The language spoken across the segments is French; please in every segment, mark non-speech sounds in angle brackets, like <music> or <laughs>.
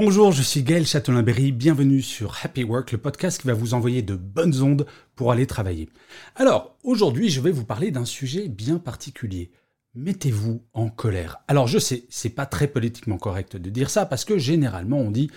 Bonjour, je suis Gaël Châtelain-Berry, bienvenue sur Happy Work, le podcast qui va vous envoyer de bonnes ondes pour aller travailler. Alors, aujourd'hui, je vais vous parler d'un sujet bien particulier. Mettez-vous en colère. Alors, je sais, c'est pas très politiquement correct de dire ça parce que généralement on dit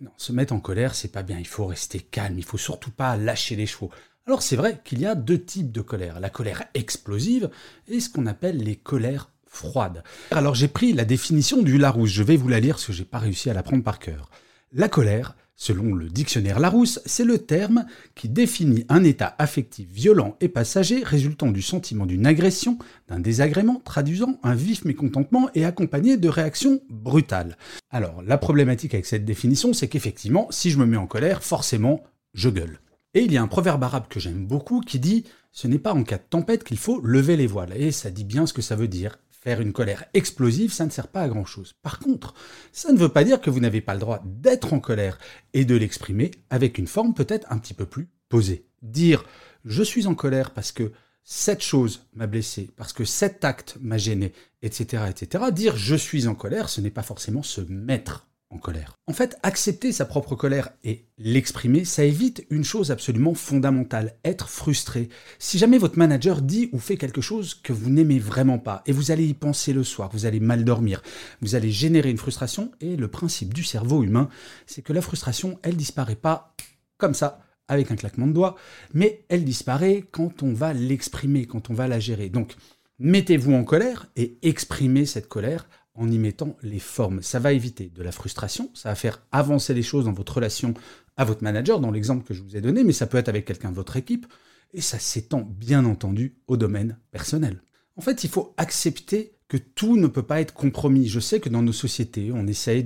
non, se mettre en colère, c'est pas bien, il faut rester calme, il faut surtout pas lâcher les chevaux. Alors, c'est vrai qu'il y a deux types de colère, la colère explosive et ce qu'on appelle les colères froide. Alors j'ai pris la définition du Larousse, je vais vous la lire parce que j'ai pas réussi à la prendre par cœur. La colère, selon le dictionnaire Larousse, c'est le terme qui définit un état affectif violent et passager résultant du sentiment d'une agression, d'un désagrément, traduisant un vif mécontentement et accompagné de réactions brutales. Alors la problématique avec cette définition, c'est qu'effectivement, si je me mets en colère, forcément, je gueule. Et il y a un proverbe arabe que j'aime beaucoup qui dit ce n'est pas en cas de tempête qu'il faut lever les voiles. Et ça dit bien ce que ça veut dire. Faire une colère explosive, ça ne sert pas à grand chose. Par contre, ça ne veut pas dire que vous n'avez pas le droit d'être en colère et de l'exprimer avec une forme peut-être un petit peu plus posée. Dire je suis en colère parce que cette chose m'a blessé, parce que cet acte m'a gêné, etc., etc. Dire je suis en colère, ce n'est pas forcément se mettre en colère. En fait, accepter sa propre colère et l'exprimer, ça évite une chose absolument fondamentale, être frustré. Si jamais votre manager dit ou fait quelque chose que vous n'aimez vraiment pas, et vous allez y penser le soir, vous allez mal dormir, vous allez générer une frustration, et le principe du cerveau humain, c'est que la frustration, elle disparaît pas comme ça, avec un claquement de doigts, mais elle disparaît quand on va l'exprimer, quand on va la gérer. Donc, mettez-vous en colère et exprimez cette colère en y mettant les formes. Ça va éviter de la frustration, ça va faire avancer les choses dans votre relation à votre manager, dans l'exemple que je vous ai donné, mais ça peut être avec quelqu'un de votre équipe, et ça s'étend bien entendu au domaine personnel. En fait, il faut accepter que tout ne peut pas être compromis. Je sais que dans nos sociétés, on essaye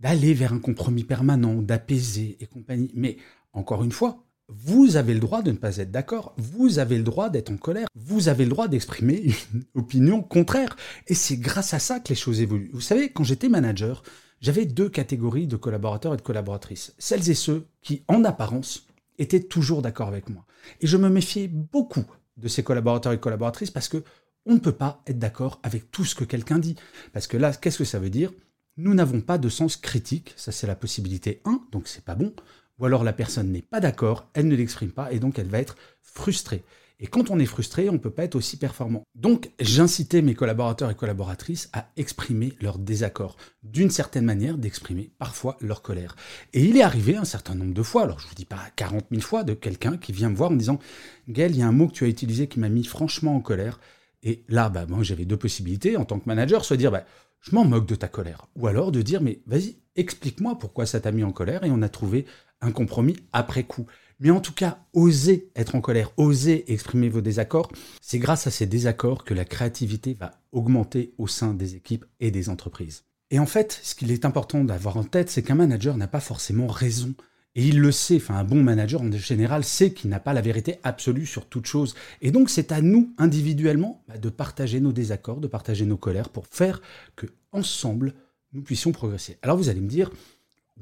d'aller vers un compromis permanent, d'apaiser et compagnie. Mais encore une fois, vous avez le droit de ne pas être d'accord, vous avez le droit d'être en colère, vous avez le droit d'exprimer une <laughs> opinion contraire. Et c'est grâce à ça que les choses évoluent. Vous savez, quand j'étais manager, j'avais deux catégories de collaborateurs et de collaboratrices. Celles et ceux qui, en apparence, étaient toujours d'accord avec moi. Et je me méfiais beaucoup de ces collaborateurs et collaboratrices parce que on ne peut pas être d'accord avec tout ce que quelqu'un dit. Parce que là, qu'est-ce que ça veut dire? Nous n'avons pas de sens critique, ça c'est la possibilité 1, donc c'est pas bon ou alors la personne n'est pas d'accord, elle ne l'exprime pas et donc elle va être frustrée. Et quand on est frustré, on ne peut pas être aussi performant. Donc j'incitais mes collaborateurs et collaboratrices à exprimer leur désaccord, d'une certaine manière d'exprimer parfois leur colère. Et il est arrivé un certain nombre de fois, alors je ne vous dis pas 40 000 fois, de quelqu'un qui vient me voir en me disant « Gaël, il y a un mot que tu as utilisé qui m'a mis franchement en colère. » Et là, bah, moi j'avais deux possibilités en tant que manager, soit dire bah, je m'en moque de ta colère », ou alors de dire « mais vas-y, explique-moi pourquoi ça t'a mis en colère » et on a trouvé un compromis après coup. Mais en tout cas, osez être en colère, osez exprimer vos désaccords. C'est grâce à ces désaccords que la créativité va augmenter au sein des équipes et des entreprises. Et en fait, ce qu'il est important d'avoir en tête, c'est qu'un manager n'a pas forcément raison. Et il le sait, un bon manager en général sait qu'il n'a pas la vérité absolue sur toute chose. Et donc c'est à nous, individuellement, bah, de partager nos désaccords, de partager nos colères pour faire que, ensemble, nous puissions progresser. Alors vous allez me dire,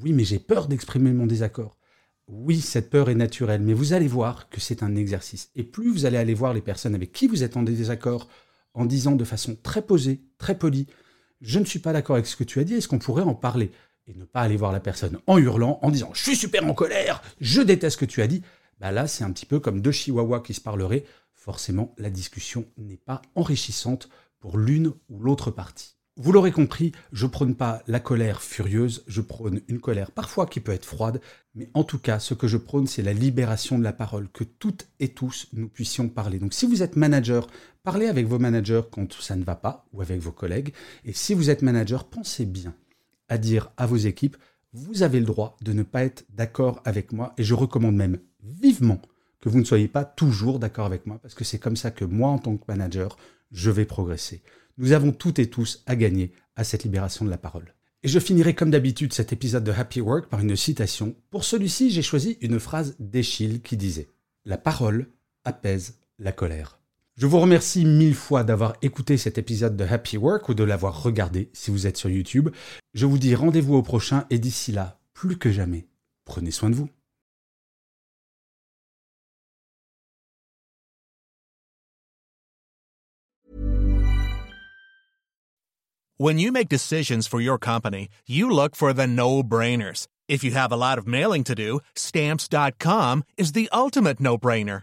oui, mais j'ai peur d'exprimer mon désaccord. Oui, cette peur est naturelle, mais vous allez voir que c'est un exercice. Et plus vous allez aller voir les personnes avec qui vous êtes en désaccord, en disant de façon très posée, très polie, je ne suis pas d'accord avec ce que tu as dit, est-ce qu'on pourrait en parler? Et ne pas aller voir la personne en hurlant, en disant je suis super en colère, je déteste ce que tu as dit. Bah là, c'est un petit peu comme deux chihuahuas qui se parleraient. Forcément, la discussion n'est pas enrichissante pour l'une ou l'autre partie. Vous l'aurez compris, je prône pas la colère furieuse, je prône une colère parfois qui peut être froide, mais en tout cas, ce que je prône, c'est la libération de la parole, que toutes et tous nous puissions parler. Donc si vous êtes manager, parlez avec vos managers quand ça ne va pas, ou avec vos collègues, et si vous êtes manager, pensez bien à dire à vos équipes, vous avez le droit de ne pas être d'accord avec moi, et je recommande même vivement que vous ne soyez pas toujours d'accord avec moi, parce que c'est comme ça que moi, en tant que manager, je vais progresser. Nous avons toutes et tous à gagner à cette libération de la parole. Et je finirai comme d'habitude cet épisode de Happy Work par une citation. Pour celui-ci, j'ai choisi une phrase d'Eschyle qui disait ⁇ La parole apaise la colère ⁇ Je vous remercie mille fois d'avoir écouté cet épisode de Happy Work ou de l'avoir regardé si vous êtes sur YouTube. Je vous dis rendez-vous au prochain et d'ici là, plus que jamais, prenez soin de vous. When you make decisions for your company, you look for the no-brainers. If you have a lot of mailing to do, stamps.com is the ultimate no-brainer.